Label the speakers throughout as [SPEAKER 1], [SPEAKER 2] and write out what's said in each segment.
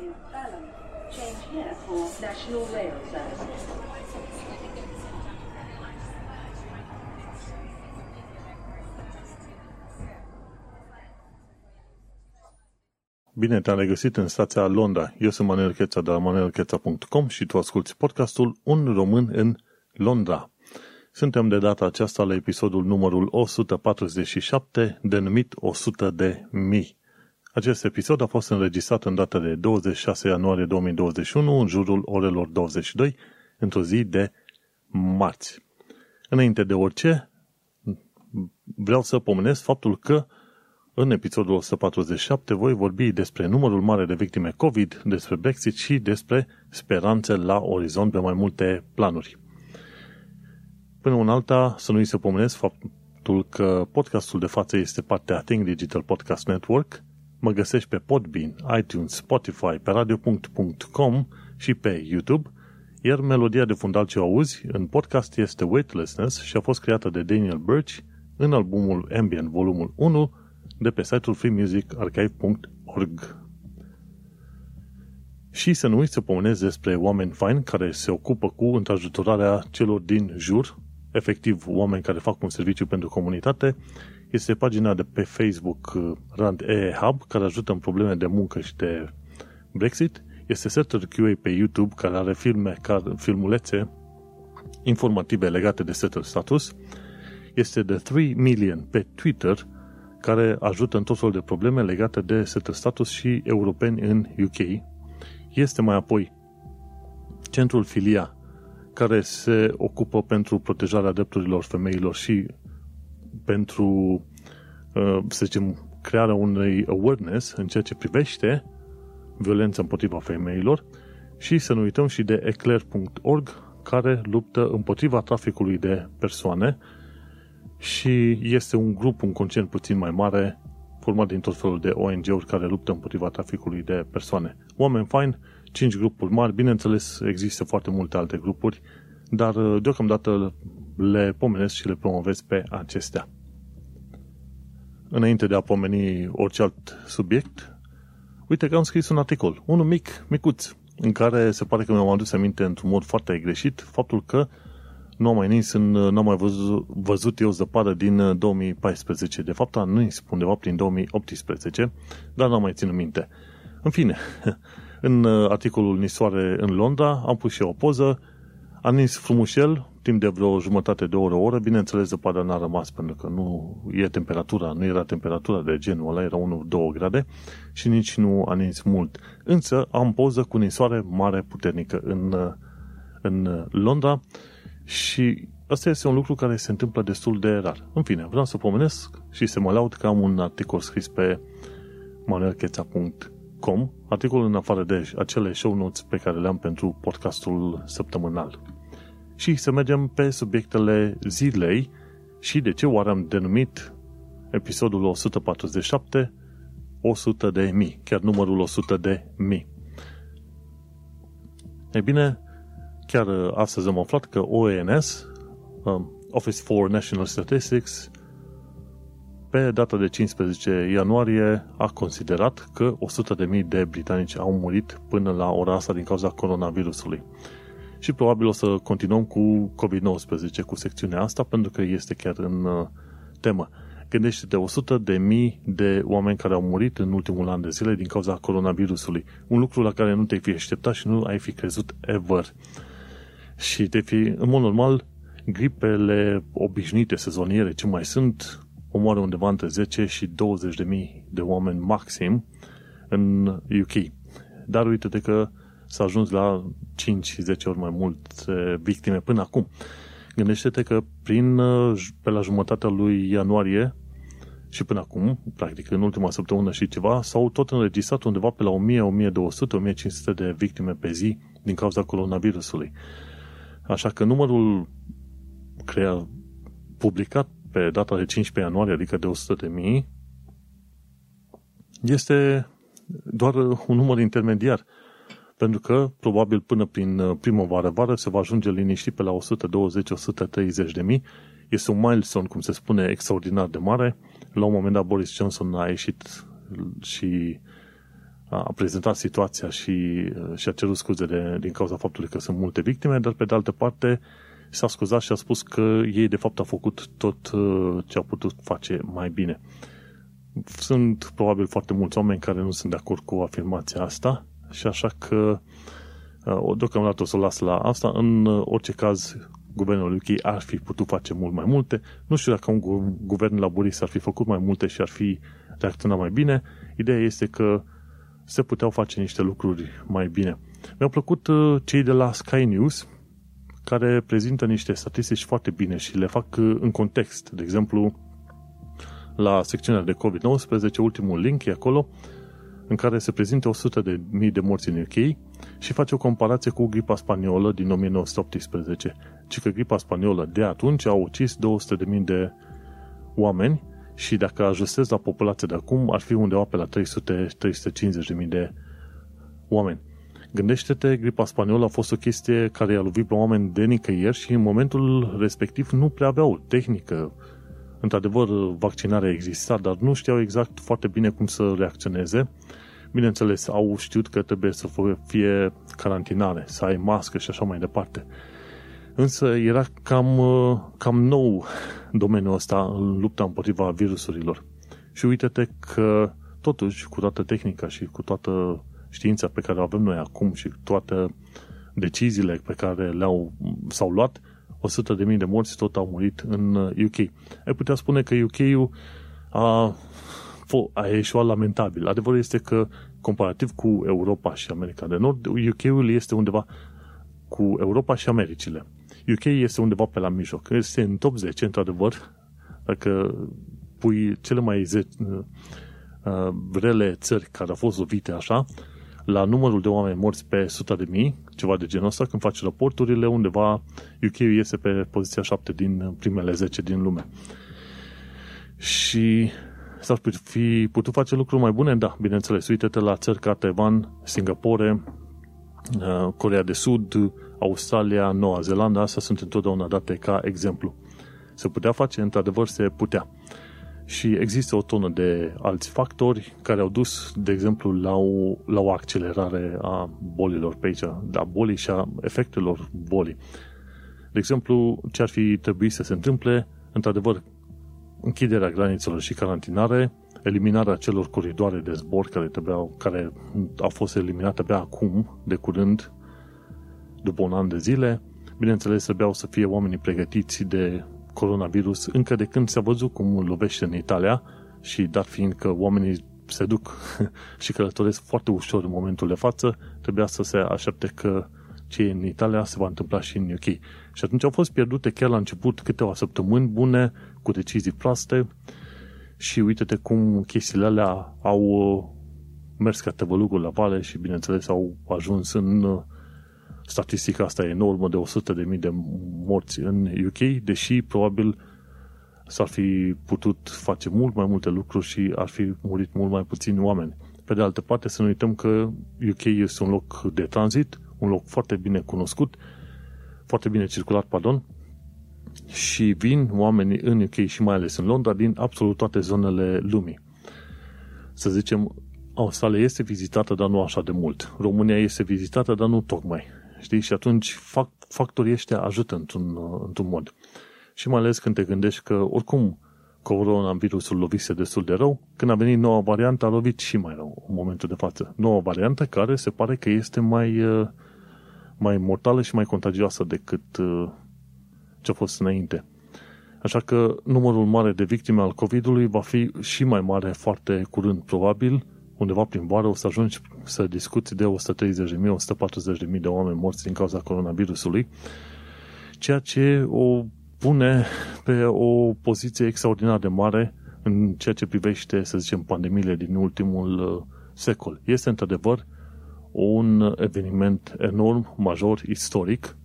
[SPEAKER 1] is Balham. Change here for National Rail Services.
[SPEAKER 2] Bine te-am regăsit în stația Londra. Eu sunt Manuel Cheța de la manuelcheța.com și tu asculti podcastul Un român în Londra. Suntem de data aceasta la episodul numărul 147, denumit 100 de mii. Acest episod a fost înregistrat în data de 26 ianuarie 2021, în jurul orelor 22, într-o zi de marți. Înainte de orice, vreau să pomenesc faptul că în episodul 147 voi vorbi despre numărul mare de victime COVID, despre Brexit și despre speranțe la orizont pe mai multe planuri. Până un alta, să nu-i să pomenesc faptul că podcastul de față este partea Think Digital Podcast Network. Mă găsești pe Podbean, iTunes, Spotify, pe radio.com și pe YouTube, iar melodia de fundal ce auzi în podcast este Weightlessness și a fost creată de Daniel Birch în albumul Ambient volumul 1 de pe site-ul freemusicarchive.org. Și să nu uiți să pomenezi despre oameni faini care se ocupă cu întrajutorarea celor din jur, efectiv oameni care fac un serviciu pentru comunitate, este pagina de pe Facebook uh, Rand E Hub, care ajută în probleme de muncă și de Brexit. Este Setter QA pe YouTube, care are filme, filmulețe informative legate de Setter Status. Este de 3 Million pe Twitter, care ajută în tot felul de probleme legate de Setter Status și europeni în UK. Este mai apoi Centrul Filia, care se ocupă pentru protejarea drepturilor femeilor și pentru, uh, să zicem, crearea unei awareness în ceea ce privește violența împotriva femeilor și să nu uităm și de eclair.org care luptă împotriva traficului de persoane și este un grup, un concern puțin mai mare format din tot felul de ONG-uri care luptă împotriva traficului de persoane. Oameni faini, 5 grupuri mari, bineînțeles există foarte multe alte grupuri, dar uh, deocamdată le pomenesc și le promovez pe acestea. Înainte de a pomeni orice alt subiect, uite că am scris un articol, unul mic, micuț, în care se pare că mi-am adus aminte într-un mod foarte greșit faptul că nu am mai nins în, nu am mai văzut, văzut eu zăpadă din 2014. Uh, de fapt, am nins undeva prin 2018, dar n-am mai ținut minte. În fine, în uh, articolul Nisoare în Londra am pus și eu o poză, am nins frumușel, timp de vreo jumătate de oră, o oră, bineînțeles zăpada n-a rămas pentru că nu e temperatura, nu era temperatura de genul ăla, era 1-2 grade și nici nu a nins mult. Însă am poză cu nisoare mare puternică în, uh, în Londra și asta este un lucru care se întâmplă destul de rar. În fine, vreau să pomenesc și să mă laud că am un articol scris pe manuelcheța.com, articolul în afară de acele show notes pe care le am pentru podcastul săptămânal. Și să mergem pe subiectele zilei și de ce oare am denumit episodul 147 100 de mii, chiar numărul 100 de mii. Ei bine, Chiar uh, astăzi am aflat că ONS, um, Office for National Statistics, pe data de 15 ianuarie a considerat că 100.000 de britanici au murit până la ora asta din cauza coronavirusului. Și probabil o să continuăm cu COVID-19, cu secțiunea asta, pentru că este chiar în uh, temă. Gândește-te 100 de mii de oameni care au murit în ultimul an de zile din cauza coronavirusului. Un lucru la care nu te-ai fi așteptat și nu ai fi crezut ever. Și de fi, în mod normal, gripele obișnuite, sezoniere, ce mai sunt, omoară undeva între 10 și 20 de mii de oameni maxim în UK. Dar uite-te că s-a ajuns la 5-10 ori mai multe victime până acum. Gândește-te că prin, pe la jumătatea lui ianuarie și până acum, practic în ultima săptămână și ceva, s-au tot înregistrat undeva pe la 1000, 1200, 1500 de victime pe zi din cauza coronavirusului. Așa că numărul crea, publicat pe data de 15 ianuarie, adică de 100 de mii, este doar un număr intermediar. Pentru că, probabil, până prin primăvară-vară se va ajunge liniștit pe la 120-130 de mii. Este un milestone, cum se spune, extraordinar de mare. La un moment dat Boris Johnson a ieșit și a prezentat situația și, și a cerut scuze de, din cauza faptului că sunt multe victime, dar pe de altă parte s-a scuzat și a spus că ei de fapt au făcut tot ce au putut face mai bine. Sunt probabil foarte mulți oameni care nu sunt de acord cu afirmația asta și așa că deocamdată o să o las la asta. În orice caz, guvernul UK ar fi putut face mult mai multe. Nu știu dacă un guvern laborist ar fi făcut mai multe și ar fi reacționat mai bine. Ideea este că se puteau face niște lucruri mai bine. Mi-au plăcut uh, cei de la Sky News, care prezintă niște statistici foarte bine și le fac uh, în context. De exemplu, la secțiunea de COVID-19, ultimul link e acolo, în care se prezintă 100 de mii de morți în UK și face o comparație cu gripa spaniolă din 1918. Ci că gripa spaniolă de atunci a ucis 200 de mii de oameni și dacă ajustez la populația de acum, ar fi undeva pe la 300-350 de mii de oameni. Gândește-te, gripa spaniolă a fost o chestie care i-a lovit pe oameni de nicăieri și în momentul respectiv nu prea aveau tehnică. Într-adevăr, vaccinarea exista, dar nu știau exact foarte bine cum să reacționeze Bineînțeles, au știut că trebuie să fie carantinare, să ai mască și așa mai departe. Însă era cam, uh, cam nou domeniul ăsta în lupta împotriva virusurilor. Și uite-te că totuși, cu toată tehnica și cu toată știința pe care o avem noi acum și toate deciziile pe care le-au, s-au luat, 100.000 de morți tot au murit în UK. Ai putea spune că UK-ul a a ieșuat lamentabil. Adevărul este că, comparativ cu Europa și America de Nord, UK-ul este undeva cu Europa și Americile. UK este undeva pe la mijloc. Este în top 10, într-adevăr, dacă pui cele mai ze- uh, rele țări care au fost lovite așa, la numărul de oameni morți pe 100 de mii, ceva de genul ăsta, când faci raporturile, undeva UK este pe poziția 7 din primele 10 din lume. Și S-ar fi putut face lucruri mai bune? Da, bineînțeles. Uite-te la țări ca Taiwan, Singapore, uh, Corea de Sud, Australia, Noua Zeelandă, astea sunt întotdeauna date ca exemplu. Se putea face? Într-adevăr, se putea. Și există o tonă de alți factori care au dus, de exemplu, la o, la o accelerare a bolilor pe aici, a bolii și a efectelor bolii. De exemplu, ce ar fi trebuit să se întâmple, într-adevăr, închiderea granițelor și carantinare, eliminarea celor coridoare de zbor care, trebuiau, care au fost eliminate abia acum, de curând, după un an de zile. Bineînțeles, trebuiau să fie oamenii pregătiți de coronavirus încă de când s-a văzut cum lovește în Italia și dat fiind că oamenii se duc și călătoresc foarte ușor în momentul de față, trebuia să se aștepte că ce e în Italia se va întâmpla și în UK. Și atunci au fost pierdute chiar la început câteva săptămâni bune cu decizii proaste și uite-te cum chestiile alea au uh, mers ca tăvălugul la vale și bineînțeles au ajuns în uh, statistica asta enormă de 100.000 de morți în UK, deși probabil s-ar fi putut face mult mai multe lucruri și ar fi murit mult mai puțini oameni. Pe de altă parte, să nu uităm că UK este un loc de tranzit, un loc foarte bine cunoscut, foarte bine circulat, pardon, și vin oamenii în UK și mai ales în Londra din absolut toate zonele lumii. Să zicem, Australia este vizitată, dar nu așa de mult. România este vizitată, dar nu tocmai. Știi? Și atunci factorii ăștia ajută într-un, într-un mod. Și mai ales când te gândești că, oricum, coronavirusul lovise destul de rău, când a venit noua variantă a lovit și mai rău în momentul de față. Noua variantă care se pare că este mai, uh, mai mortală și mai contagioasă decât uh, ce a fost înainte. Așa că numărul mare de victime al COVID-ului va fi și mai mare foarte curând, probabil, undeva prin vară o să ajungi să discuți de 130.000, 140.000 de oameni morți din cauza coronavirusului, ceea ce o pune pe o poziție extraordinar de mare în ceea ce privește, să zicem, pandemiile din ultimul uh, secol. Este într-adevăr un eveniment enorm, major, istoric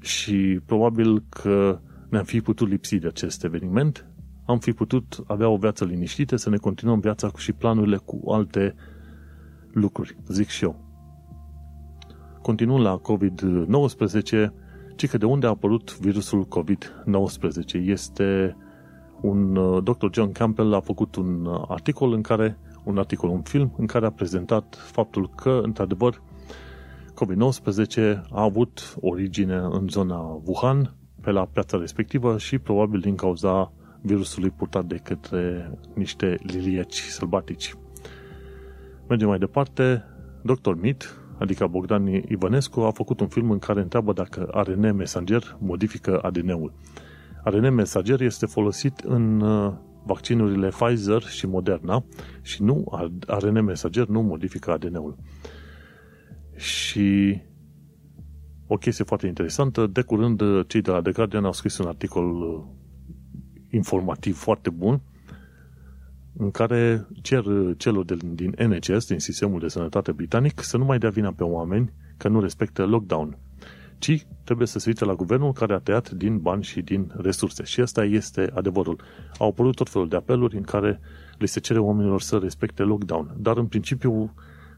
[SPEAKER 2] și probabil că ne-am fi putut lipsi de acest eveniment, am fi putut avea o viață liniștită, să ne continuăm viața și planurile cu alte lucruri, zic și eu. Continuând la COVID-19, ci că de unde a apărut virusul COVID-19. Este un uh, dr. John Campbell a făcut un uh, articol în care un articol, un film, în care a prezentat faptul că, într-adevăr, COVID-19 a avut origine în zona Wuhan, pe la piața respectivă și probabil din cauza virusului purtat de către niște lilieci sălbatici. Mergem mai departe. Dr. Mit, adică Bogdan Ivănescu, a făcut un film în care întreabă dacă ARN mesager modifică ADN-ul. ARN mesager este folosit în uh, vaccinurile Pfizer și Moderna și nu, ARN mesager nu modifică ADN-ul. Și o chestie foarte interesantă, de curând cei de la The Guardian au scris un articol uh, informativ foarte bun în care cer celor de, din NHS, din sistemul de sănătate britanic, să nu mai dea vina pe oameni că nu respectă lockdown, ci trebuie să se uite la guvernul care a tăiat din bani și din resurse. Și asta este adevărul. Au apărut tot felul de apeluri în care le se cere oamenilor să respecte lockdown. Dar în principiu,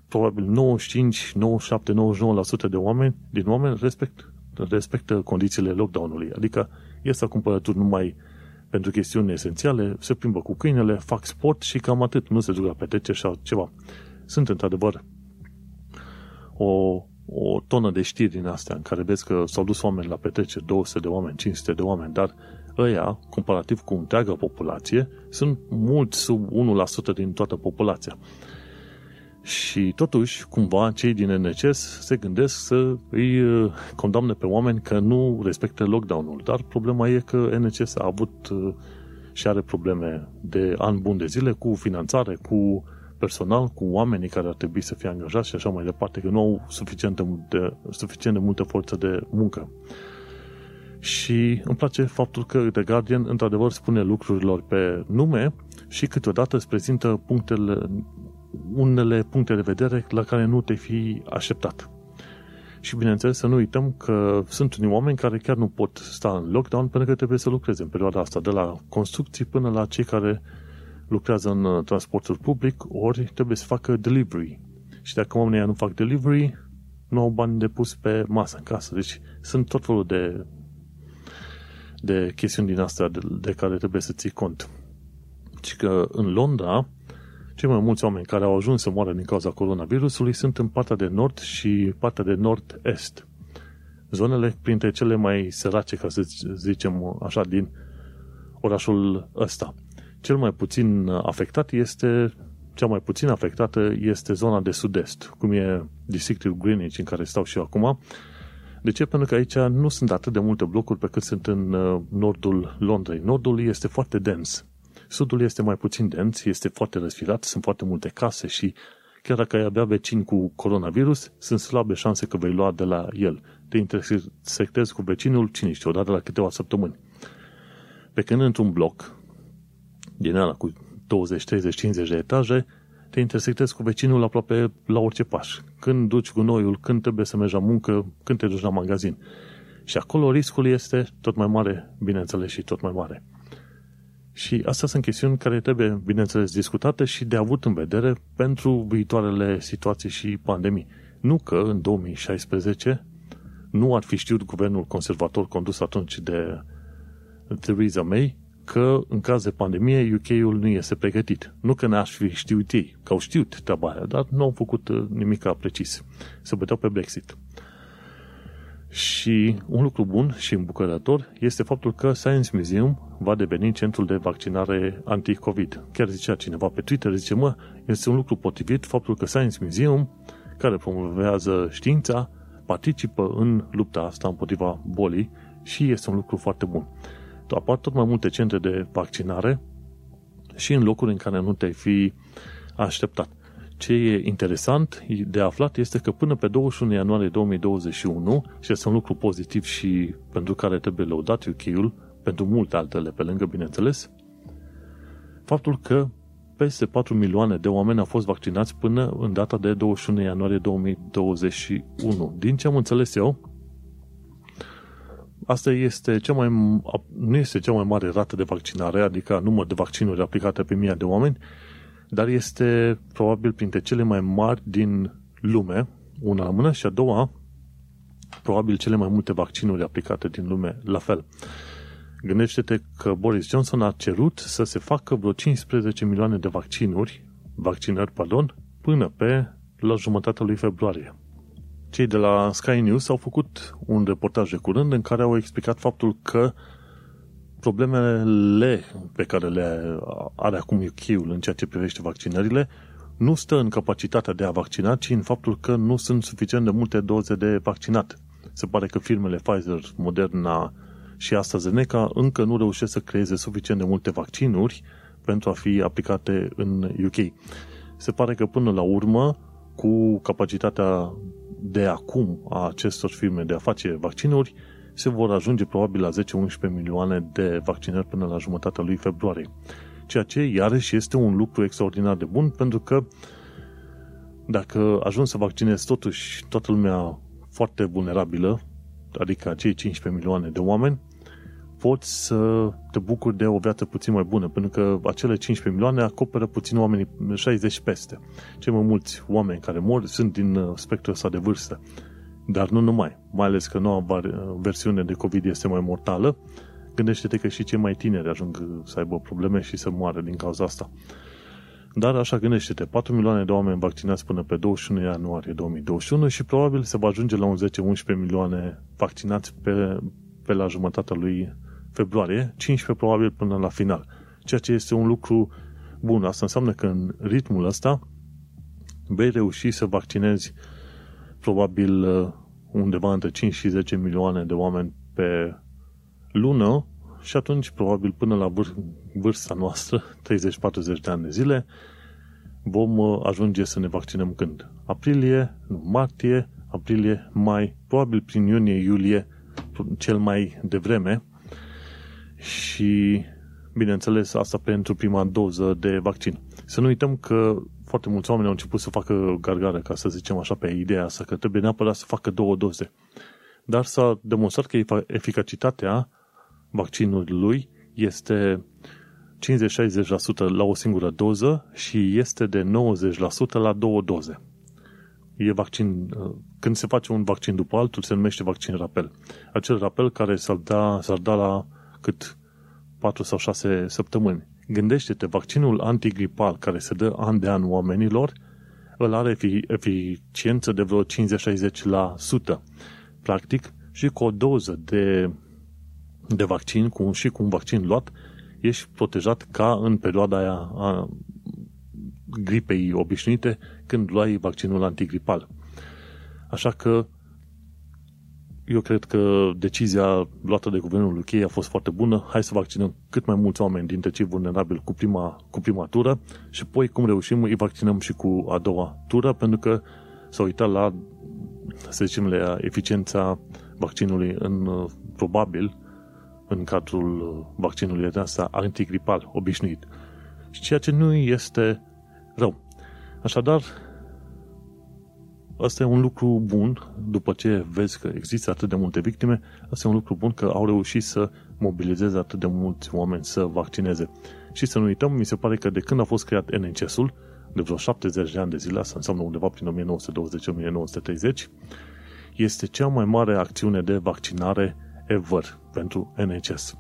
[SPEAKER 2] probabil 95, 97, 99% de oameni, din oameni respect, respectă condițiile lockdown-ului. Adică ies la cumpărături numai pentru chestiuni esențiale, se plimbă cu câinele, fac sport și cam atât, nu se duc la petreceri sau ceva. Sunt într-adevăr o, o tonă de știri din astea în care vezi că s-au dus oameni la petreceri, 200 de oameni, 500 de oameni, dar ăia, comparativ cu întreaga populație, sunt mult sub 1% din toată populația. Și totuși, cumva, cei din NCS se gândesc să îi uh, condamne pe oameni că nu respectă lockdown-ul. Dar problema e că NCS a avut uh, și are probleme de an bun de zile cu finanțare, cu personal, cu oamenii care ar trebui să fie angajați și așa mai departe, că nu au suficient de, suficient de multă forță de muncă. Și îmi place faptul că The Guardian într-adevăr spune lucrurilor pe nume și câteodată îți prezintă punctele unele puncte de vedere la care nu te fi așteptat. Și bineînțeles să nu uităm că sunt unii oameni care chiar nu pot sta în lockdown pentru că trebuie să lucreze în perioada asta, de la construcții până la cei care lucrează în uh, transportul public, ori trebuie să facă delivery. Și dacă oamenii nu fac delivery, nu au bani de pus pe masă în casă. Deci sunt tot felul de, de chestiuni din astea de, de care trebuie să ții cont. Și că în Londra, cei mai mulți oameni care au ajuns să moară din cauza coronavirusului sunt în partea de nord și partea de nord-est. Zonele printre cele mai sărace, ca să zicem așa, din orașul ăsta. Cel mai puțin afectat este, cea mai puțin afectată este zona de sud-est, cum e districtul Greenwich, în care stau și eu acum. De ce? Pentru că aici nu sunt atât de multe blocuri pe cât sunt în uh, nordul Londrei. Nordul este foarte dens Sudul este mai puțin dens, este foarte răsfilat, sunt foarte multe case și chiar dacă ai avea vecini cu coronavirus, sunt slabe șanse că vei lua de la el. Te intersectezi cu vecinul, cine știe, odată la câteva săptămâni. Pe când într-un bloc, din ala cu 20, 30, 50 de etaje, te intersectezi cu vecinul aproape la orice paș. Când duci gunoiul, când trebuie să mergi la muncă, când te duci la magazin. Și acolo riscul este tot mai mare, bineînțeles, și tot mai mare. Și astea sunt chestiuni care trebuie, bineînțeles, discutate și de avut în vedere pentru viitoarele situații și pandemii. Nu că în 2016 nu ar fi știut guvernul conservator condus atunci de Theresa May că în caz de pandemie UK-ul nu este pregătit. Nu că n-aș fi știut ei, că au știut treaba aia, dar nu au făcut uh, nimic precis. Se băteau pe Brexit. Și un lucru bun și îmbucurător este faptul că Science Museum va deveni centrul de vaccinare anti-COVID. Chiar zicea cineva pe Twitter, zice, mă, este un lucru potrivit faptul că Science Museum, care promovează știința, participă în lupta asta împotriva bolii și este un lucru foarte bun. Apar tot mai multe centre de vaccinare și în locuri în care nu te-ai fi așteptat. Ce e interesant de aflat este că până pe 21 ianuarie 2021, și este un lucru pozitiv și pentru care trebuie lăudat UK-ul, pentru multe altele pe lângă, bineînțeles, faptul că peste 4 milioane de oameni au fost vaccinați până în data de 21 ianuarie 2021. Din ce am înțeles eu, asta este cea mai, nu este cea mai mare rată de vaccinare, adică număr de vaccinuri aplicate pe mii de oameni, dar este probabil printre cele mai mari din lume, una la mână, și a doua, probabil cele mai multe vaccinuri aplicate din lume la fel. Gândește-te că Boris Johnson a cerut să se facă vreo 15 milioane de vaccinuri, vaccinări, pardon, până pe la jumătatea lui februarie. Cei de la Sky News au făcut un reportaj de curând în care au explicat faptul că problemele pe care le are acum UK-ul în ceea ce privește vaccinările nu stă în capacitatea de a vaccina, ci în faptul că nu sunt suficient de multe doze de vaccinat. Se pare că firmele Pfizer, Moderna și AstraZeneca încă nu reușesc să creeze suficient de multe vaccinuri pentru a fi aplicate în UK. Se pare că până la urmă, cu capacitatea de acum a acestor firme de a face vaccinuri, se vor ajunge probabil la 10-11 milioane de vaccinări până la jumătatea lui februarie. Ceea ce, iarăși, este un lucru extraordinar de bun, pentru că dacă ajungi să vaccinezi totuși toată lumea foarte vulnerabilă, adică acei 15 milioane de oameni, poți să te bucuri de o viață puțin mai bună, pentru că acele 15 milioane acoperă puțin oamenii 60 peste. Cei mai mulți oameni care mor sunt din uh, spectrul ăsta de vârstă. Dar nu numai, mai ales că noua versiune de COVID este mai mortală, gândește-te că și cei mai tineri ajung să aibă probleme și să moară din cauza asta. Dar așa gândește-te, 4 milioane de oameni vaccinați până pe 21 ianuarie 2021 și probabil se va ajunge la un 10-11 milioane vaccinați pe, pe la jumătatea lui februarie, 15 probabil până la final. Ceea ce este un lucru bun. Asta înseamnă că în ritmul ăsta vei reuși să vaccinezi probabil uh, undeva între 5 și 10 milioane de oameni pe lună și atunci probabil până la vârsta noastră, 30-40 de ani de zile, vom uh, ajunge să ne vaccinăm când? Aprilie, martie, aprilie, mai, probabil prin iunie-iulie, cel mai devreme, și, bineînțeles, asta pentru prima doză de vaccin. Să nu uităm că foarte mulți oameni au început să facă gargare, ca să zicem așa, pe ideea asta, că trebuie neapărat să facă două doze. Dar s-a demonstrat că eficacitatea vaccinului este 50-60% la o singură doză și este de 90% la două doze. E vaccin, când se face un vaccin după altul, se numește vaccin rapel. Acel rapel care s-ar da, s-ar da la cât 4 sau 6 săptămâni. Gândește-te, vaccinul antigripal care se dă an de an oamenilor, îl are eficiență de vreo 50-60%. Practic, și cu o doză de, de vaccin cu, și cu un vaccin luat, ești protejat ca în perioada aia a gripei obișnuite când luai vaccinul antigripal. Așa că eu cred că decizia luată de guvernul UK a fost foarte bună. Hai să vaccinăm cât mai mulți oameni dintre cei vulnerabili cu prima, cu prima tură și apoi cum reușim îi vaccinăm și cu a doua tură pentru că s-a uitat la, să zicem, la eficiența vaccinului în, probabil, în cadrul vaccinului ăsta antigripal obișnuit. Și ceea ce nu este rău. Așadar, Asta e un lucru bun, după ce vezi că există atât de multe victime, asta e un lucru bun că au reușit să mobilizeze atât de mulți oameni să vaccineze. Și să nu uităm, mi se pare că de când a fost creat NHS-ul, de vreo 70 de ani de zile, asta înseamnă undeva prin 1920-1930, este cea mai mare acțiune de vaccinare ever pentru NHS.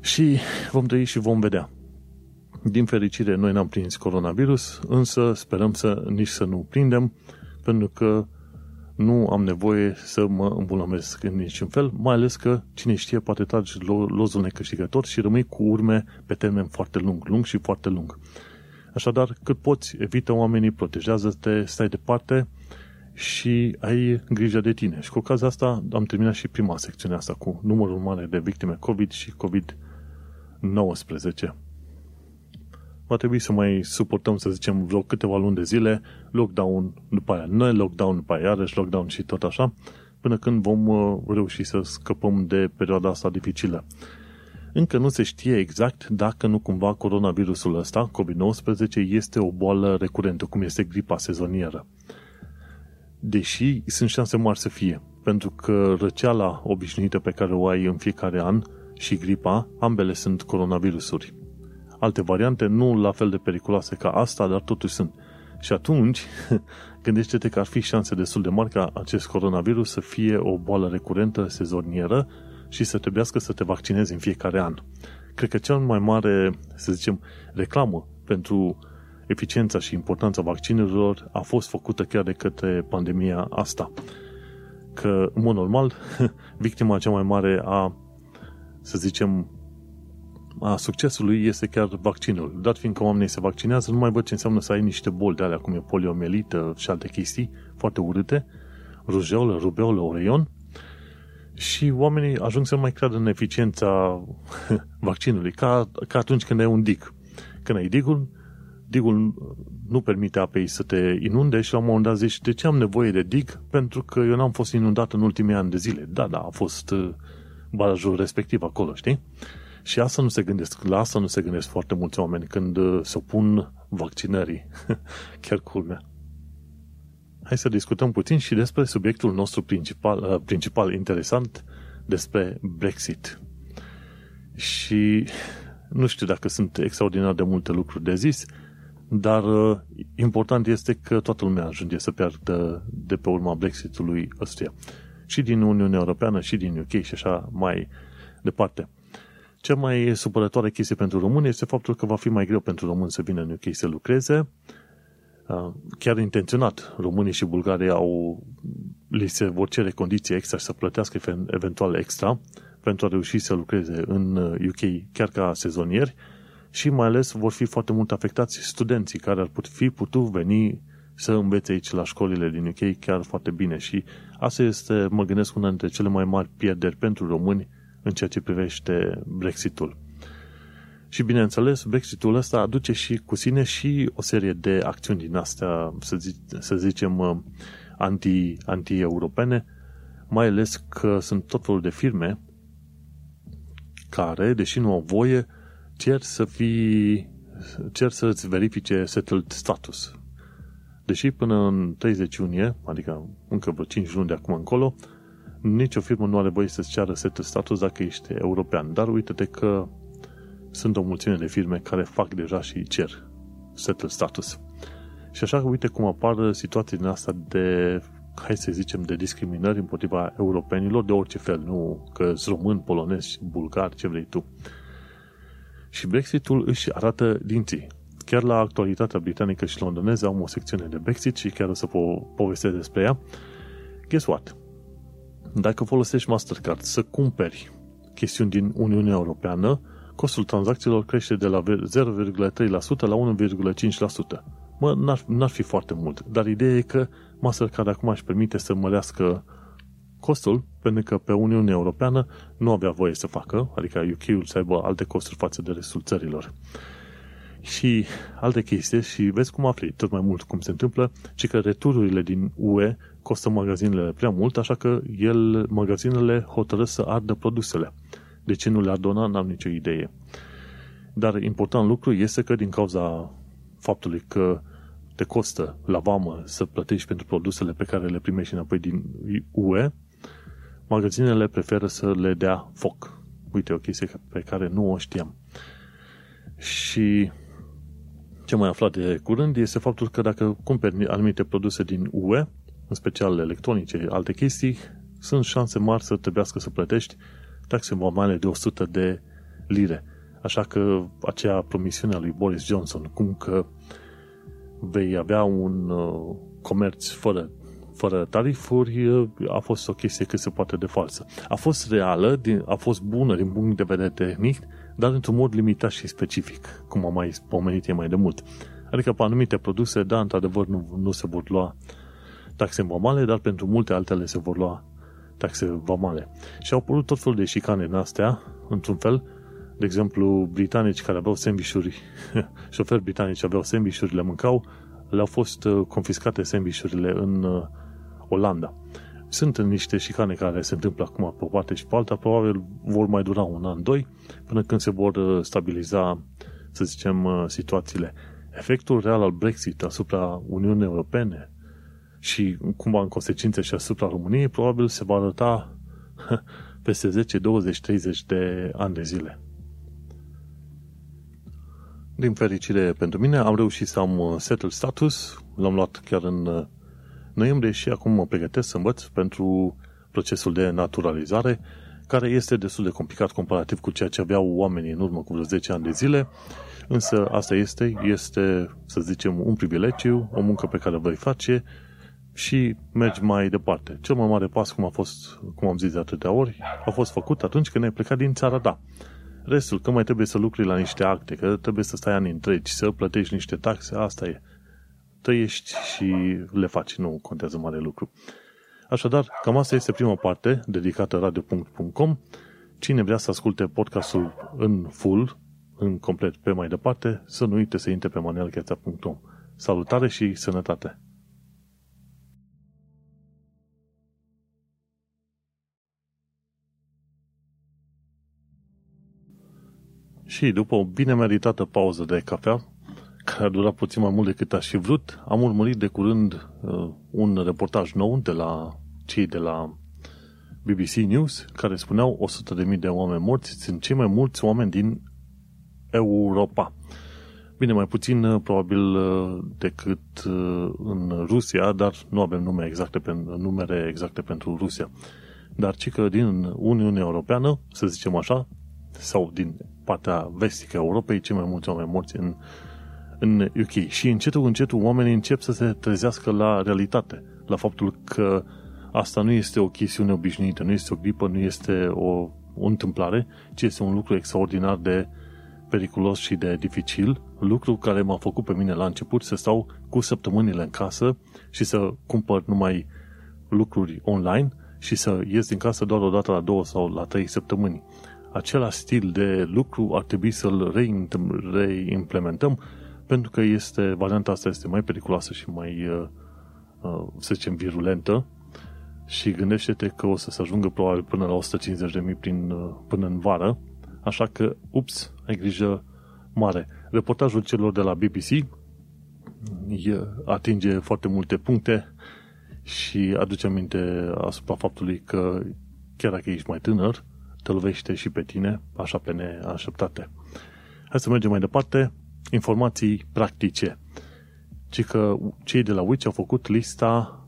[SPEAKER 2] Și vom trăi și vom vedea. Din fericire, noi n-am prins coronavirus, însă sperăm să nici să nu prindem, pentru că nu am nevoie să mă îmbolnăvesc în niciun fel, mai ales că, cine știe, poate tragi lozul necâștigător și rămâi cu urme pe termen foarte lung, lung și foarte lung. Așadar, cât poți, evită oamenii, protejează-te, stai departe și ai grijă de tine. Și cu ocazia asta am terminat și prima secțiune asta cu numărul mare de victime COVID și COVID-19 va trebui să mai suportăm, să zicem, vreo câteva luni de zile, lockdown, după aia ne-lockdown, după aia iarăși lockdown și tot așa, până când vom uh, reuși să scăpăm de perioada asta dificilă. Încă nu se știe exact dacă nu cumva coronavirusul ăsta, COVID-19, este o boală recurentă, cum este gripa sezonieră. Deși sunt șanse mari să fie, pentru că răceala obișnuită pe care o ai în fiecare an și gripa, ambele sunt coronavirusuri alte variante, nu la fel de periculoase ca asta, dar totuși sunt. Și atunci, gândește-te că ar fi șanse destul de mari ca acest coronavirus să fie o boală recurentă, sezonieră și să trebuiască să te vaccinezi în fiecare an. Cred că cel mai mare, să zicem, reclamă pentru eficiența și importanța vaccinurilor a fost făcută chiar de către pandemia asta. Că, în mod normal, victima cea mai mare a, să zicem, a succesului este chiar vaccinul. Dat fiindcă oamenii se vaccinează, nu mai văd ce înseamnă să ai niște boli de alea, cum e poliomielită și alte chestii foarte urâte, rujeolă, rubeolă, oreion, și oamenii ajung să nu mai creadă în eficiența vaccinului, ca, ca atunci când ai un dig. Când ai digul, digul nu permite apei să te inunde și la un moment dat zici, de ce am nevoie de dig? Pentru că eu n-am fost inundat în ultimii ani de zile. Da, da, a fost uh, barajul respectiv acolo, știi? Și asta nu se gândesc, la asta nu se gândesc foarte mulți oameni când uh, se opun vaccinării. Chiar culmea. Hai să discutăm puțin și despre subiectul nostru principal, uh, principal interesant, despre Brexit. Și nu știu dacă sunt extraordinar de multe lucruri de zis, dar uh, important este că toată lumea ajunge să piardă de pe urma Brexitului ăstuia. Și din Uniunea Europeană, și din UK și așa mai departe. Cea mai supărătoare chestie pentru români este faptul că va fi mai greu pentru români să vină în UK să lucreze. Uh, chiar intenționat, românii și bulgarii au, li se vor cere condiții extra și să plătească eventual extra pentru a reuși să lucreze în UK uh, chiar ca sezonieri și mai ales vor fi foarte mult afectați studenții care ar fi putut veni să învețe aici la școlile din UK chiar foarte bine și asta este, mă gândesc, una dintre cele mai mari pierderi pentru români în ceea ce privește Brexitul. Și bineînțeles, Brexitul ăsta aduce și cu sine și o serie de acțiuni din astea, să, zic, să zicem, uh, anti, anti-europene, mai ales că sunt tot felul de firme care, deși nu au voie, cer să fii, cer să-ți verifice settled status. Deși până în 30 iunie, adică încă vreo 5 luni de acum încolo, nicio firmă nu are voie să-ți ceară settled status dacă ești european. Dar uite-te că sunt o mulțime de firme care fac deja și cer settled status. Și așa, uite cum apar situații din asta de, hai să zicem, de discriminări împotriva europenilor de orice fel, nu că sunt român, polonez, bulgar, ce vrei tu. Și Brexitul își arată dinții. Chiar la actualitatea britanică și londoneză am o secțiune de Brexit și chiar o să po- povestesc despre ea. Guess what? Dacă folosești Mastercard să cumperi chestiuni din Uniunea Europeană, costul tranzacțiilor crește de la 0,3% la 1,5%. Mă, n-ar, n-ar fi foarte mult, dar ideea e că Mastercard acum își permite să mărească costul, pentru că pe Uniunea Europeană nu avea voie să facă, adică UK-ul să aibă alte costuri față de restul țărilor. Și alte chestii și vezi cum afli tot mai mult cum se întâmplă, ci că retururile din UE costă magazinele prea mult, așa că el, magazinele hotărăsc să ardă produsele. De ce nu le-ar dona, n-am nicio idee. Dar important lucru este că din cauza faptului că te costă la vamă să plătești pentru produsele pe care le primești înapoi din UE, magazinele preferă să le dea foc. Uite, o chestie pe care nu o știam. Și ce mai aflat de curând este faptul că dacă cumperi anumite produse din UE, în special electronice, alte chestii, sunt șanse mari să trebuiască să plătești taxe vamale de 100 de lire. Așa că acea promisiune a lui Boris Johnson, cum că vei avea un uh, comerț fără, fără tarifuri, uh, a fost o chestie cât se poate de falsă. A fost reală, a fost bună din punct de vedere tehnic, dar într-un mod limitat și specific, cum am mai pomenit mai de mult. Adică pe anumite produse, da, într-adevăr, nu, nu se vor lua taxe vamale, dar pentru multe altele se vor lua taxe vamale. Și au apărut tot felul de șicane în astea, într-un fel, de exemplu, britanici care aveau sandvișuri, șoferi britanici aveau sandvișuri, le mâncau, le-au fost uh, confiscate sandvișurile în uh, Olanda. Sunt niște șicane care se întâmplă acum pe o parte și pe alta, probabil vor mai dura un an, doi, până când se vor uh, stabiliza, să zicem, situațiile. Efectul real al Brexit asupra Uniunii Europene și cumva în consecință și asupra României, probabil se va arăta peste 10, 20, 30 de ani de zile. Din fericire pentru mine, am reușit să am uh, settled status, l-am luat chiar în uh, noiembrie și acum mă pregătesc să învăț pentru procesul de naturalizare, care este destul de complicat comparativ cu ceea ce aveau oamenii în urmă cu vreo 10 ani de zile, însă asta este, este, să zicem, un privilegiu, o muncă pe care o vei face și mergi mai departe. Cel mai mare pas, cum a fost, cum am zis de atâtea ori, a fost făcut atunci când ai plecat din țara ta. Restul, că mai trebuie să lucri la niște acte, că trebuie să stai ani întregi, să plătești niște taxe, asta e. Trăiești și le faci, nu contează mare lucru. Așadar, cam asta este prima parte dedicată radio.com. Cine vrea să asculte podcastul în full, în complet pe mai departe, să nu uite să intre pe manuelcheța.com. Salutare și sănătate! Și după o bine meritată pauză de cafea, care a durat puțin mai mult decât aș fi vrut, am urmărit de curând uh, un reportaj nou de la cei de la BBC News, care spuneau 100.000 de oameni morți, sunt cei mai mulți oameni din Europa. Bine, mai puțin uh, probabil uh, decât uh, în Rusia, dar nu avem nume exacte, numere exacte pentru Rusia. Dar ci că din Uniunea Europeană, să zicem așa, sau din partea vestică a Europei, cei mai mulți oameni morți în, în UK. Și încetul, încetul, oamenii încep să se trezească la realitate, la faptul că asta nu este o chestiune obișnuită, nu este o gripă, nu este o, o întâmplare, ci este un lucru extraordinar de periculos și de dificil, lucru care m-a făcut pe mine la început să stau cu săptămânile în casă și să cumpăr numai lucruri online și să ies din casă doar o dată la două sau la trei săptămâni același stil de lucru ar trebui să-l reimplementăm pentru că este, varianta asta este mai periculoasă și mai, uh, uh, să zicem, virulentă și gândește-te că o să se ajungă probabil până la 150.000 prin, uh, până în vară, așa că, ups, ai grijă mare. Reportajul celor de la BBC atinge foarte multe puncte și aduce aminte asupra faptului că chiar dacă ești mai tânăr, te lovește și pe tine, așa pe neașteptate. Hai să mergem mai departe. Informații practice. Ci că cei de la Witch au făcut lista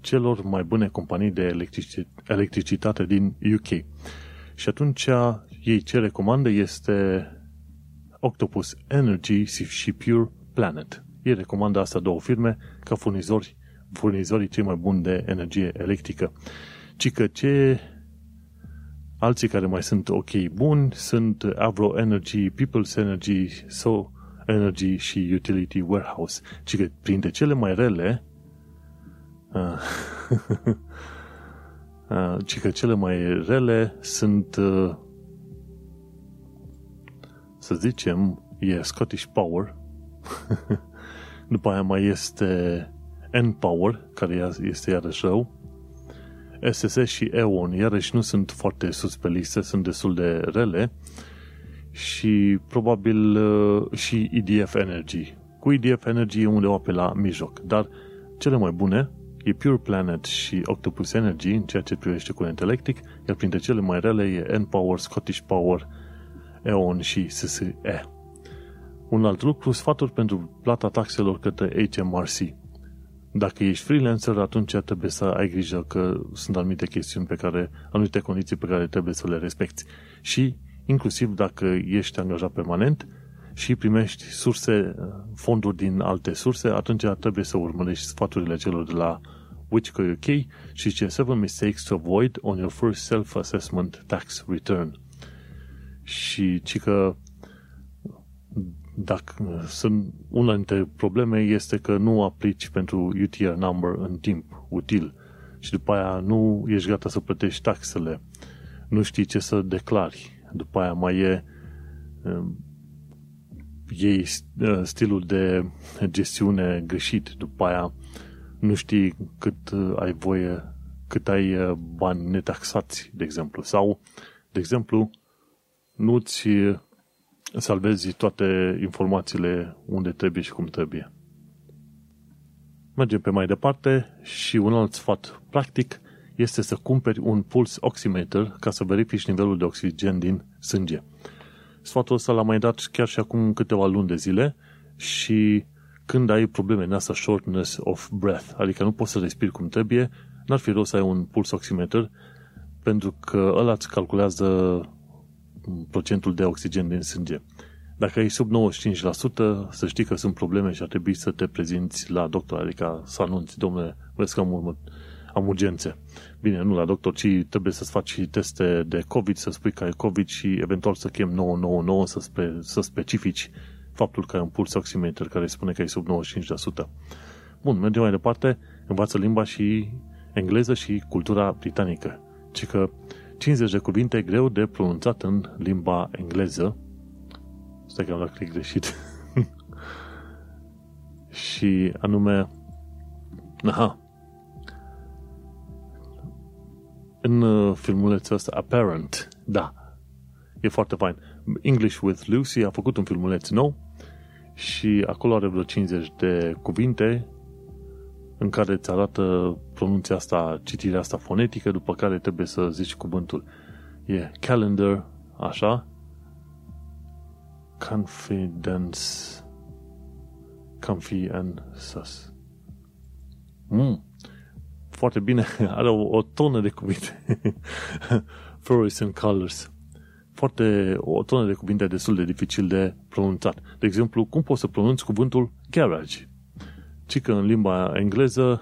[SPEAKER 2] celor mai bune companii de electricitate din UK. Și atunci ei ce recomandă este Octopus Energy și Pure Planet. Ei recomandă asta două firme ca furnizori, furnizorii cei mai buni de energie electrică. Ci că ce Alții care mai sunt ok buni sunt Avro Energy, People's Energy, So Energy și Utility Warehouse. Ci că printre cele mai rele uh, uh, ci că cele mai rele sunt uh, să zicem e Scottish Power după aia mai este N-Power care este iarăși rău SSS și EON, iarăși nu sunt foarte sus pe listă, sunt destul de rele și probabil uh, și EDF Energy. Cu EDF Energy e undeva pe la mijloc, dar cele mai bune e Pure Planet și Octopus Energy în ceea ce privește curent electric, iar printre cele mai rele e N-Power, Scottish Power, EON și SSE. Un alt lucru, sfaturi pentru plata taxelor către HMRC. Dacă ești freelancer, atunci trebuie să ai grijă că sunt anumite chestiuni pe care, anumite condiții pe care trebuie să le respecti. Și inclusiv dacă ești angajat permanent și primești surse, fonduri din alte surse, atunci trebuie să urmărești sfaturile celor de la Wichco UK și ce 7 mistakes to avoid on your first self-assessment tax return. Și ci că dacă sunt una dintre probleme este că nu aplici pentru UTR number în timp util și după aia nu ești gata să plătești taxele, nu știi ce să declari. După aia mai e ei uh, stilul de gestiune greșit, după aia nu știi cât uh, ai voie, cât ai uh, bani netaxați, de exemplu. Sau, de exemplu, nu-ți salvezi toate informațiile unde trebuie și cum trebuie. Mergem pe mai departe și un alt sfat practic este să cumperi un pulse oximeter ca să verifici nivelul de oxigen din sânge. Sfatul ăsta l-am mai dat chiar și acum câteva luni de zile și când ai probleme în asta shortness of breath, adică nu poți să respiri cum trebuie, n-ar fi rău să ai un pulse oximeter pentru că ăla îți calculează procentul de oxigen din sânge. Dacă e sub 95%, să știi că sunt probleme și ar trebui să te prezinți la doctor, adică să anunți, domnule, vezi că am, am urgențe. Bine, nu la doctor, ci trebuie să-ți faci și teste de COVID, să spui că ai COVID și eventual să chem 999 să, spre, să specifici faptul că ai un puls oximeter care spune că e sub 95%. Bun, mergem mai departe, învață limba și engleză și cultura britanică. Ci că 50 de cuvinte greu de pronunțat în limba engleză. Stai că am dat click greșit. și anume aha în uh, filmulețul ăsta Apparent, da, e foarte fain. English with Lucy a făcut un filmuleț nou și acolo are vreo 50 de cuvinte în care îți arată pronunția asta, citirea asta fonetică, după care trebuie să zici cuvântul. E calendar, așa, confidence, comfy and sus. Mm, foarte bine, are o, o tonă de cuvinte. Fluorescent colors. Foarte, o tonă de cuvinte destul de dificil de pronunțat. De exemplu, cum poți să pronunți cuvântul garage? Ci că în limba engleză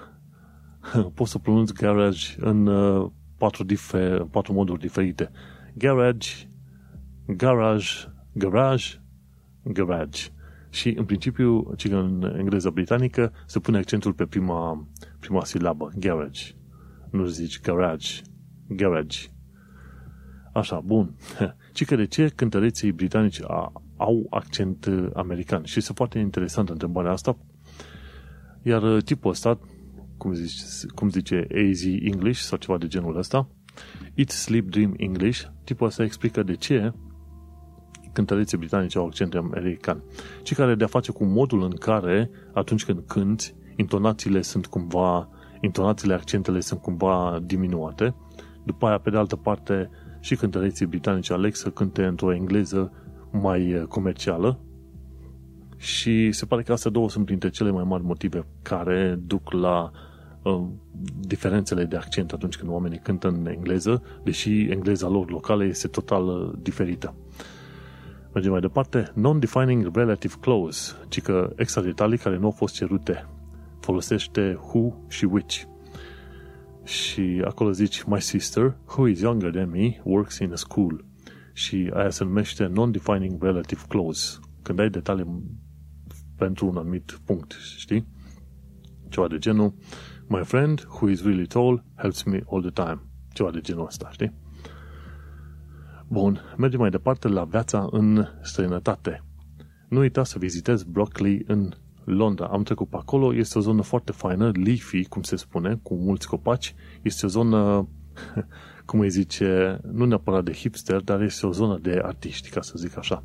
[SPEAKER 2] poți să pronunți garage în uh, patru, difer, patru moduri diferite. Garage, garage, garage, garage. Și în principiu, ci că în engleză britanică se pune accentul pe prima, prima silabă, garage. Nu zici garage, garage. Așa, bun. Ci că de ce cântăreții britanici au accent uh, american? Și este foarte interesant întrebarea asta, iar uh, tipul ăsta, cum zice, cum zice AZ English sau ceva de genul ăsta, Eat, Sleep, Dream English, tipul ăsta explică de ce cântăreții britanice au accent american, ci care de-a face cu modul în care, atunci când cânti, intonațiile sunt cumva, intonațiile, accentele sunt cumva diminuate. După aia, pe de altă parte, și cântăreții britanici aleg să cânte într-o engleză mai uh, comercială, și se pare că astea două sunt printre cele mai mari motive care duc la uh, diferențele de accent atunci când oamenii cântă în engleză, deși engleza lor locală este total uh, diferită. Mergem mai departe. Non-defining relative clause, ci că extra detalii care nu au fost cerute. Folosește who și which. Și acolo zici, my sister, who is younger than me, works in a school. Și aia se numește non-defining relative clause. Când ai detalii pentru un anumit punct, știi? Ceva de genul, my friend who is really tall helps me all the time. Ceva de genul ăsta, știi? Bun, mergem mai departe la viața în străinătate. Nu uita să vizitezi Brockley în Londra. Am trecut pe acolo, este o zonă foarte faină, leafy, cum se spune, cu mulți copaci. Este o zonă, cum îi zice, nu neapărat de hipster, dar este o zonă de artiști, ca să zic așa.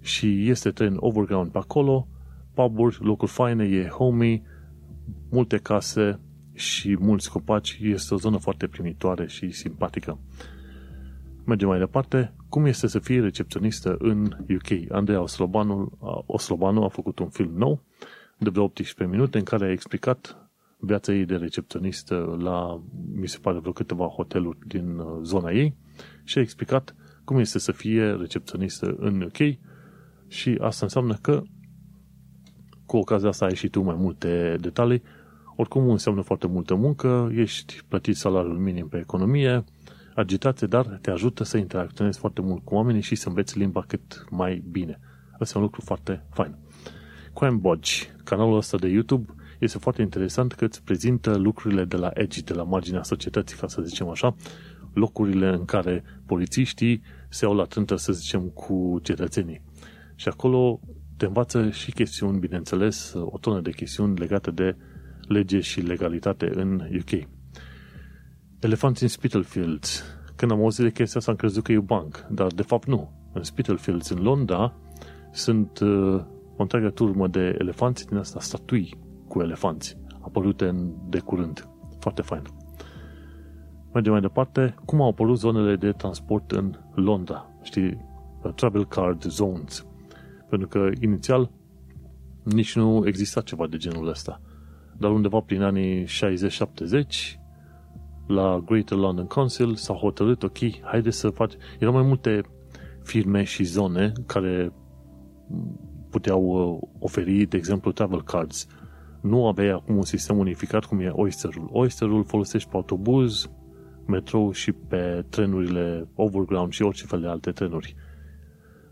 [SPEAKER 2] Și este tren overground pe acolo, pub-uri, locuri faine, e homey, multe case și mulți copaci. Este o zonă foarte primitoare și simpatică. Mergem mai departe. Cum este să fii recepționistă în UK? Andreea Oslobanu, Oslobanu a făcut un film nou de vreo 18 minute în care a explicat viața ei de recepționistă la, mi se pare, vreo câteva hoteluri din uh, zona ei și a explicat cum este să fie recepționistă în UK și asta înseamnă că cu ocazia asta ai și tu mai multe detalii. Oricum înseamnă foarte multă muncă, ești plătit salariul minim pe economie, agitație, dar te ajută să interacționezi foarte mult cu oamenii și să înveți limba cât mai bine. Asta e un lucru foarte fain. Crime Bodge, canalul ăsta de YouTube, este foarte interesant că îți prezintă lucrurile de la edge, de la marginea societății, ca să zicem așa, locurile în care polițiștii se au la trântă, să zicem, cu cetățenii. Și acolo te învață și chestiuni, bineînțeles, o tonă de chestiuni legate de lege și legalitate în UK. Elefanți în Spitalfields. Când am auzit de chestia asta, am crezut că e banc, dar de fapt nu. În Spitalfields, în Londra, sunt uh, o întreagă turmă de elefanți din asta, statui cu elefanți, apărute în, de curând. Foarte fain. Mergem mai departe. Cum au apărut zonele de transport în Londra? Știi, travel card zones. Pentru că inițial nici nu exista ceva de genul ăsta. Dar undeva prin anii 60-70 la Greater London Council s-au hotărât, ok, haide să faci... Erau mai multe firme și zone care puteau uh, oferi, de exemplu, travel cards. Nu aveai acum un sistem unificat cum e Oysterul. Oysterul folosești pe autobuz, metrou și pe trenurile overground și orice fel de alte trenuri.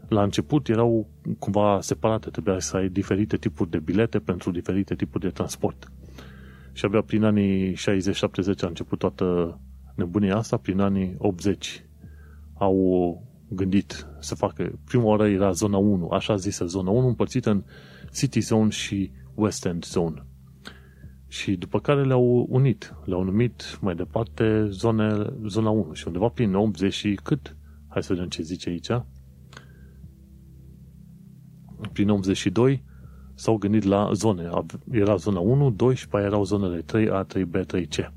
[SPEAKER 2] La început erau cumva separate, trebuia să ai diferite tipuri de bilete pentru diferite tipuri de transport. Și abia prin anii 60-70 a început toată nebunia asta, prin anii 80 au gândit să facă, prima oară era zona 1, așa zisă zona 1, împărțită în City Zone și West End Zone. Și după care le-au unit, le-au numit mai departe zone, zona 1 și undeva prin 80 și cât? Hai să vedem ce zice aici. Prin 82 s-au gândit la zone. Era zona 1, 2 și pe aia erau zonele 3A, 3B, 3C.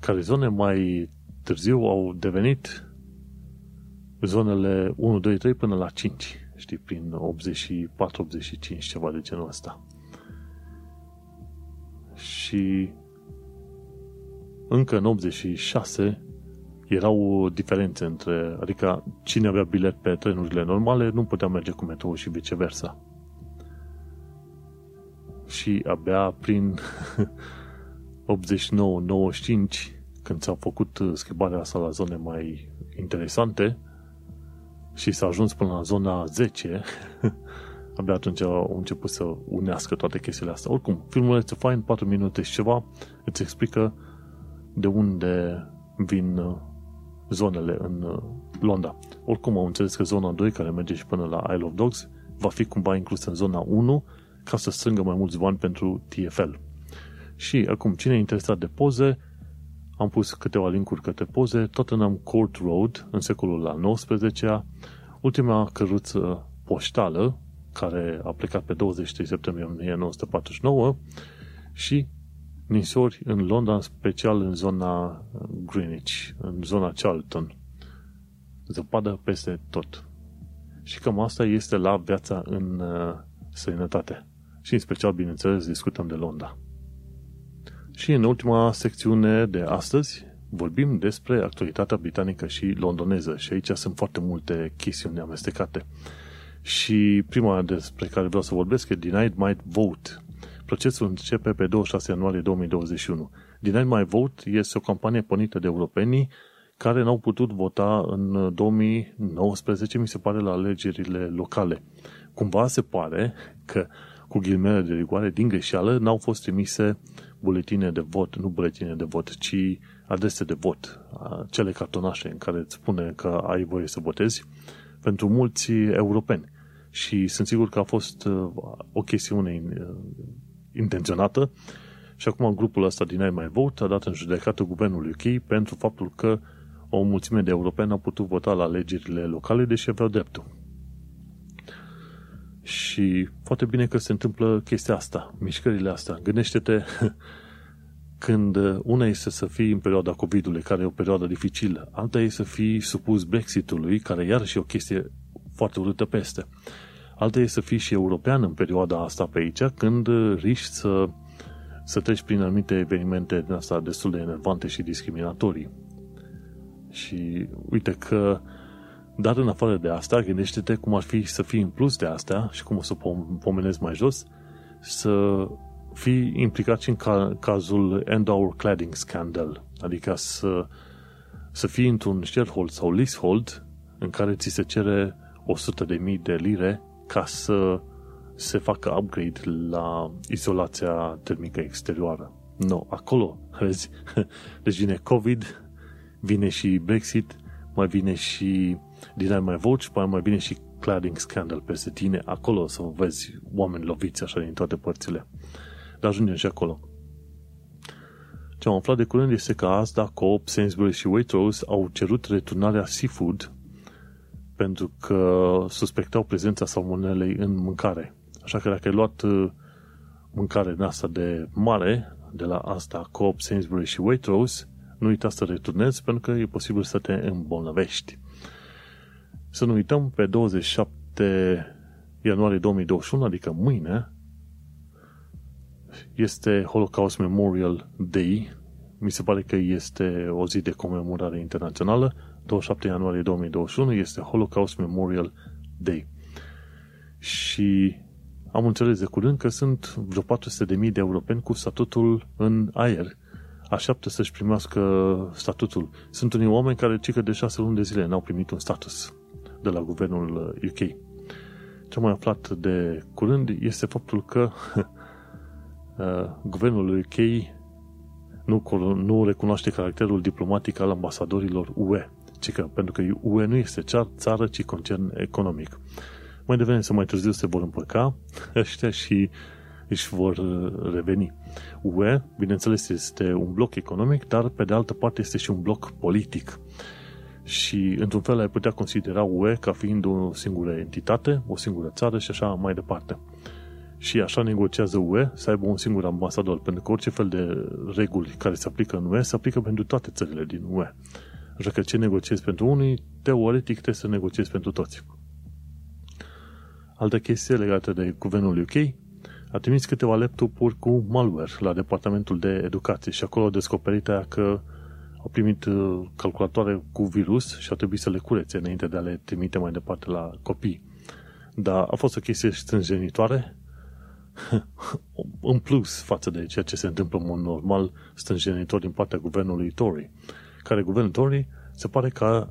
[SPEAKER 2] Care zone mai târziu au devenit zonele 1, 2, 3 până la 5. Știi, prin 84-85, ceva de genul ăsta. Și încă în 86 erau diferențe între, adică cine avea bilet pe trenurile normale nu putea merge cu metrou și viceversa. Și abia prin 89-95, când s-a făcut schimbarea asta la zone mai interesante și s-a ajuns până la zona 10, abia atunci au început să unească toate chestiile astea. Oricum, filmul este fain, 4 minute și ceva, îți explică de unde vin uh, zonele în uh, Londra. Oricum, au înțeles că zona 2, care merge și până la Isle of Dogs, va fi cumva inclusă în zona 1 ca să strângă mai mulți bani pentru TFL. Și acum, cine e interesat de poze, am pus câteva linkuri către poze, Tottenham Court Road, în secolul al XIX-lea, ultima căruță poștală, care a plecat pe 23 septembrie 1949 și nisori în Londra, în special în zona Greenwich, în zona Charlton. Zăpadă peste tot. Și cam asta este la viața în uh, sănătate. Și în special, bineînțeles, discutăm de Londra. Și în ultima secțiune de astăzi vorbim despre actualitatea britanică și londoneză și aici sunt foarte multe chestiuni amestecate. Și prima despre care vreau să vorbesc e Denied My Vote. Procesul începe pe 26 ianuarie 2021. Denied My Vote este o campanie pornită de europenii care n-au putut vota în 2019, mi se pare, la alegerile locale. Cumva se pare că, cu ghilmele de rigoare, din greșeală, n-au fost trimise buletine de vot, nu buletine de vot, ci adrese de vot, cele cartonașe în care îți spune că ai voie să votezi, pentru mulți europeni. Și sunt sigur că a fost uh, o chestiune uh, intenționată și acum grupul ăsta din My Vote a dat în judecată guvernul UK pentru faptul că o mulțime de europeni au putut vota la alegerile locale, deși aveau dreptul. Și foarte bine că se întâmplă chestia asta, mișcările astea. Gândește-te când una este să fii în perioada COVID-ului, care e o perioadă dificilă, alta e să fii supus Brexitului, care iarăși e o chestie foarte urâtă peste. Alta e să fii și european în perioada asta pe aici, când riști să, să treci prin anumite evenimente din asta destul de enervante și discriminatorii. Și uite că dar în afară de asta, gândește-te cum ar fi să fii în plus de asta și cum o să pomenezi mai jos, să fii implicat și în ca, cazul Endower Cladding Scandal, adică să, să fii într-un sharehold sau leasehold în care ți se cere 100.000 de lire ca să se facă upgrade la izolația termică exterioară. Nu, no, acolo, vezi, deci vine COVID, vine și Brexit, mai vine și din mai voci, mai, mai bine și cladding scandal peste tine, acolo să vezi oameni loviți așa din toate părțile. Dar ajungem și acolo. Ce am aflat de curând este că Asda, Coop, Sainsbury și Waitrose au cerut returnarea seafood pentru că suspectau prezența salmonelei în mâncare. Așa că dacă ai luat uh, mâncare din asta de mare, de la asta Coop, Sainsbury și Waitrose, nu uita să returnezi pentru că e posibil să te îmbolnăvești. Să nu uităm, pe 27 ianuarie 2021, adică mâine, este Holocaust Memorial Day, mi se pare că este o zi de comemorare internațională, 27 ianuarie 2021 este Holocaust Memorial Day. Și am înțeles de curând că sunt vreo 400.000 de europeni cu statutul în aer. Așteaptă să-și primească statutul. Sunt unii oameni care cică de șase luni de zile n-au primit un status de la guvernul UK. Ce am mai aflat de curând este faptul că uh, guvernul UK nu, nu recunoaște caracterul diplomatic al ambasadorilor UE, ci că pentru că UE nu este țară, ci concern economic. Mai devreme să mai târziu se vor împăca ăștia și își vor uh, reveni. UE, bineînțeles, este un bloc economic, dar pe de altă parte este și un bloc politic. Și într-un fel ai putea considera UE ca fiind o singură entitate, o singură țară și așa mai departe. Și așa negociază UE să aibă un singur ambasador, pentru că orice fel de reguli care se aplică în UE se aplică pentru toate țările din UE. Așa că ce negociezi pentru unii, teoretic trebuie să negociezi pentru toți. Altă chestie legată de guvernul UK, a trimis câteva laptopuri cu malware la departamentul de educație și acolo a descoperit aia că au primit uh, calculatoare cu virus și au trebuit să le curețe înainte de a le trimite mai departe la copii. Dar a fost o chestie strânjenitoare în plus față de ceea ce se întâmplă în mod normal strângenitor din partea guvernului Tory, care guvernul Tory se pare că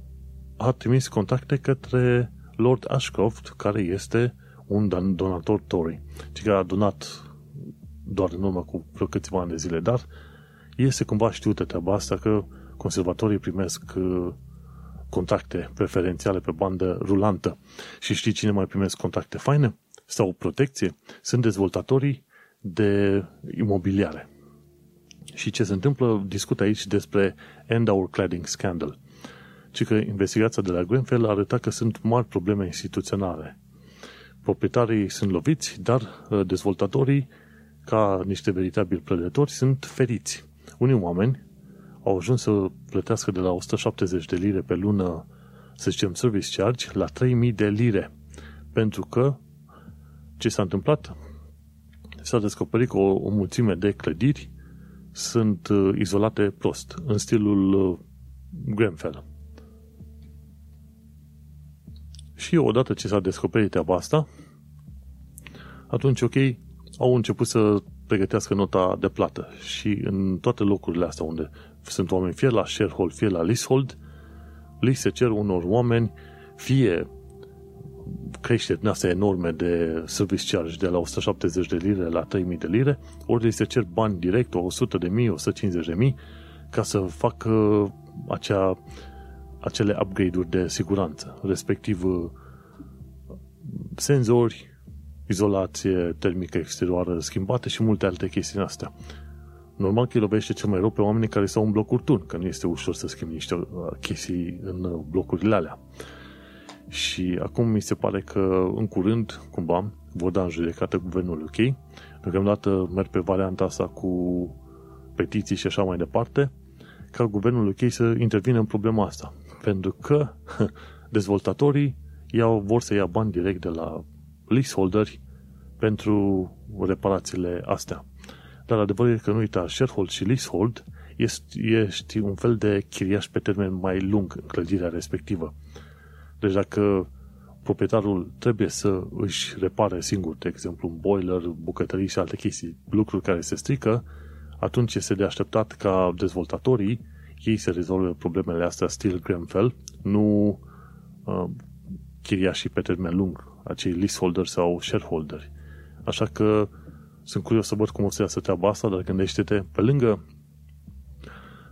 [SPEAKER 2] a trimis contacte către Lord Ashcroft, care este un donator Tory, ci că a donat doar în urmă cu vreo câțiva ani de zile, dar este cumva știută treaba asta că conservatorii primesc uh, contacte preferențiale pe bandă rulantă. Și știi cine mai primesc contacte faine? Sau protecție? Sunt dezvoltatorii de imobiliare. Și ce se întâmplă? Discut aici despre End Our Cladding Scandal. Ci că investigația de la Grenfell arăta că sunt mari probleme instituționale proprietarii sunt loviți, dar uh, dezvoltatorii, ca niște veritabili prădători, sunt feriți. Unii oameni au ajuns să plătească de la 170 de lire pe lună, să zicem, service charge, la 3000 de lire. Pentru că ce s-a întâmplat? S-a descoperit că o, o mulțime de clădiri sunt uh, izolate prost, în stilul uh, Grenfell. Și odată ce s-a descoperit treaba asta, atunci, ok, au început să pregătească nota de plată și în toate locurile astea unde sunt oameni fie la sharehold, fie la leasehold, li se cer unor oameni fie creșteri din astea enorme de service charge de la 170 de lire la 3000 de lire, ori li se cer bani direct, 100 de mii, 150 de mii, ca să facă acea acele upgrade-uri de siguranță, respectiv uh, senzori, izolație termică exterioară schimbată și multe alte chestii în astea. Normal că lovește cel mai rău pe oamenii care stau în blocuri turn, că nu este ușor să schimbi niște uh, chestii în uh, blocurile alea. Și acum mi se pare că în curând, cumva, vor da în judecată guvernul UK. Deocamdată merg pe varianta asta cu petiții și așa mai departe, ca guvernul UK să intervină în problema asta pentru că dezvoltatorii iau, vor să ia bani direct de la leaseholderi pentru reparațiile astea. Dar adevărul e că nu uita, sharehold și leasehold ești, ești un fel de chiriaș pe termen mai lung în clădirea respectivă. Deci dacă proprietarul trebuie să își repare singur, de exemplu, un boiler, bucătării și alte chestii, lucruri care se strică, atunci este de așteptat ca dezvoltatorii ei să rezolve problemele astea still Grenfell, nu uh, chiriașii pe termen lung, acei leaseholder sau shareholder. Așa că sunt curios să văd cum o să iasă treaba asta, dar gândește-te, pe lângă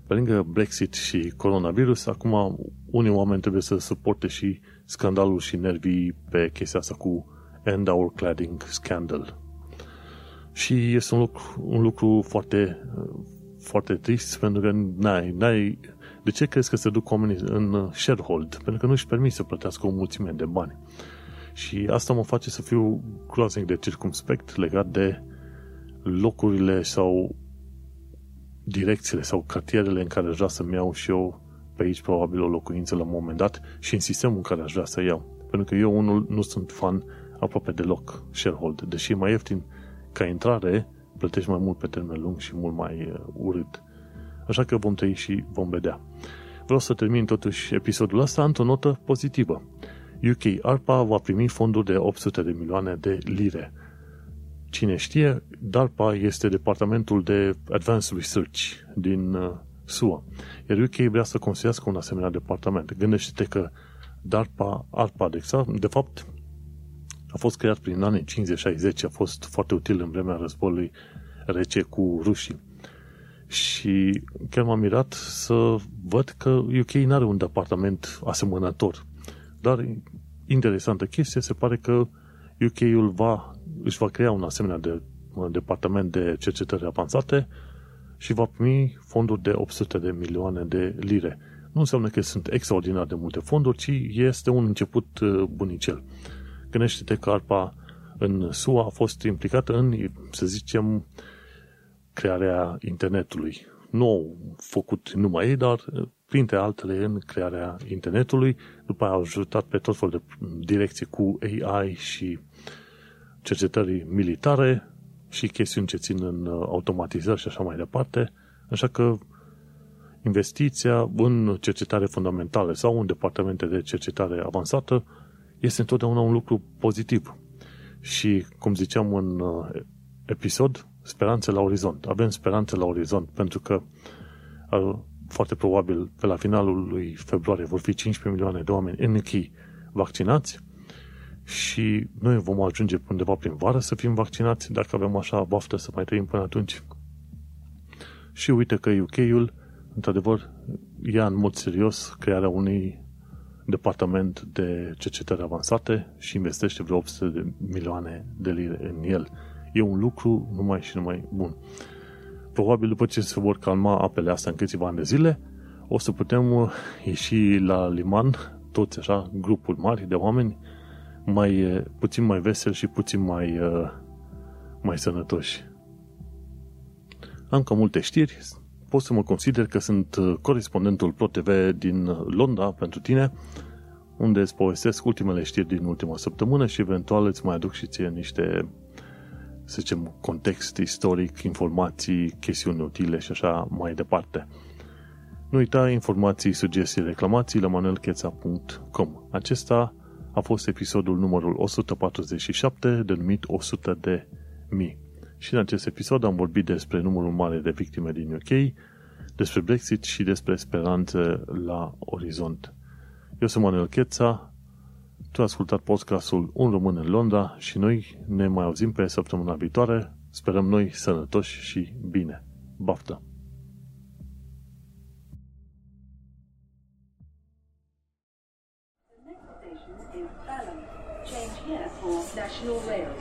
[SPEAKER 2] pe lângă Brexit și coronavirus, acum unii oameni trebuie să suporte și scandalul și nervii pe chestia asta cu End Our Cladding Scandal. Și este un lucru, un lucru foarte, foarte trist pentru că n-ai, n-ai, de ce crezi că se duc oamenii în sharehold? Pentru că nu își permit să plătească o mulțime de bani. Și asta mă face să fiu groaznic de circumspect legat de locurile sau direcțiile sau cartierele în care aș vrea să-mi iau și eu pe aici probabil o locuință la un moment dat și în sistemul în care aș vrea să iau. Pentru că eu unul nu sunt fan aproape deloc sharehold. Deși e mai ieftin ca intrare, plătești mai mult pe termen lung și mult mai uh, urât. Așa că vom trăi și vom vedea. Vreau să termin totuși episodul ăsta într-o notă pozitivă. UK ARPA va primi fonduri de 800 de milioane de lire. Cine știe, DARPA este departamentul de Advanced Research din uh, SUA. Iar UK vrea să construiască un asemenea departament. Gândește-te că DARPA, ARPA, de, exact, de fapt, a fost creat prin anii 50-60, a fost foarte util în vremea războiului rece cu rușii. Și chiar m-am mirat să văd că UK nu are un departament asemănător. Dar interesantă chestie, se pare că UK-ul va, își va crea un asemenea de, un departament de cercetări avansate și va primi fonduri de 800 de milioane de lire. Nu înseamnă că sunt extraordinar de multe fonduri, ci este un început uh, bunicel. Gândește-te că ARPA în SUA a fost implicată în, să zicem, crearea internetului. Nu au făcut numai ei, dar printre altele în crearea internetului. După aia au ajutat pe tot felul de direcții cu AI și cercetării militare și chestiuni ce țin în automatizări și așa mai departe. Așa că investiția în cercetare fundamentală sau în departamente de cercetare avansată este întotdeauna un lucru pozitiv. Și, cum ziceam în uh, episod, speranțe la orizont. Avem speranțe la orizont pentru că uh, foarte probabil pe la finalul lui februarie vor fi 15 milioane de oameni în închei vaccinați și noi vom ajunge undeva prin vară să fim vaccinați dacă avem așa baftă să mai trăim până atunci. Și uite că UK-ul, într-adevăr, ia în mod serios crearea unui departament de cercetări avansate și investește vreo 800 de milioane de lire în el. E un lucru numai și numai bun. Probabil după ce se vor calma apele astea în câțiva ani de zile, o să putem uh, ieși la liman, toți așa, grupuri mari de oameni, mai, uh, puțin mai veseli și puțin mai, uh, mai sănătoși. Am cam multe știri, pot să mă consider că sunt uh, corespondentul ProTV din Londra pentru tine, unde îți povestesc ultimele știri din ultima săptămână și eventual îți mai aduc și ție niște, să zicem, context istoric, informații, chestiuni utile și așa mai departe. Nu uita informații, sugestii, reclamații la manuelcheța.com. Acesta a fost episodul numărul 147, denumit 100 de mii. Și în acest episod am vorbit despre numărul mare de victime din UK, despre Brexit și despre speranțe la orizont. Eu sunt Manuel Cheța, tu ai ascultat podcastul Un Român în Londra și noi ne mai auzim pe săptămâna viitoare. Sperăm noi sănătoși și bine. Baftă!
[SPEAKER 1] Change here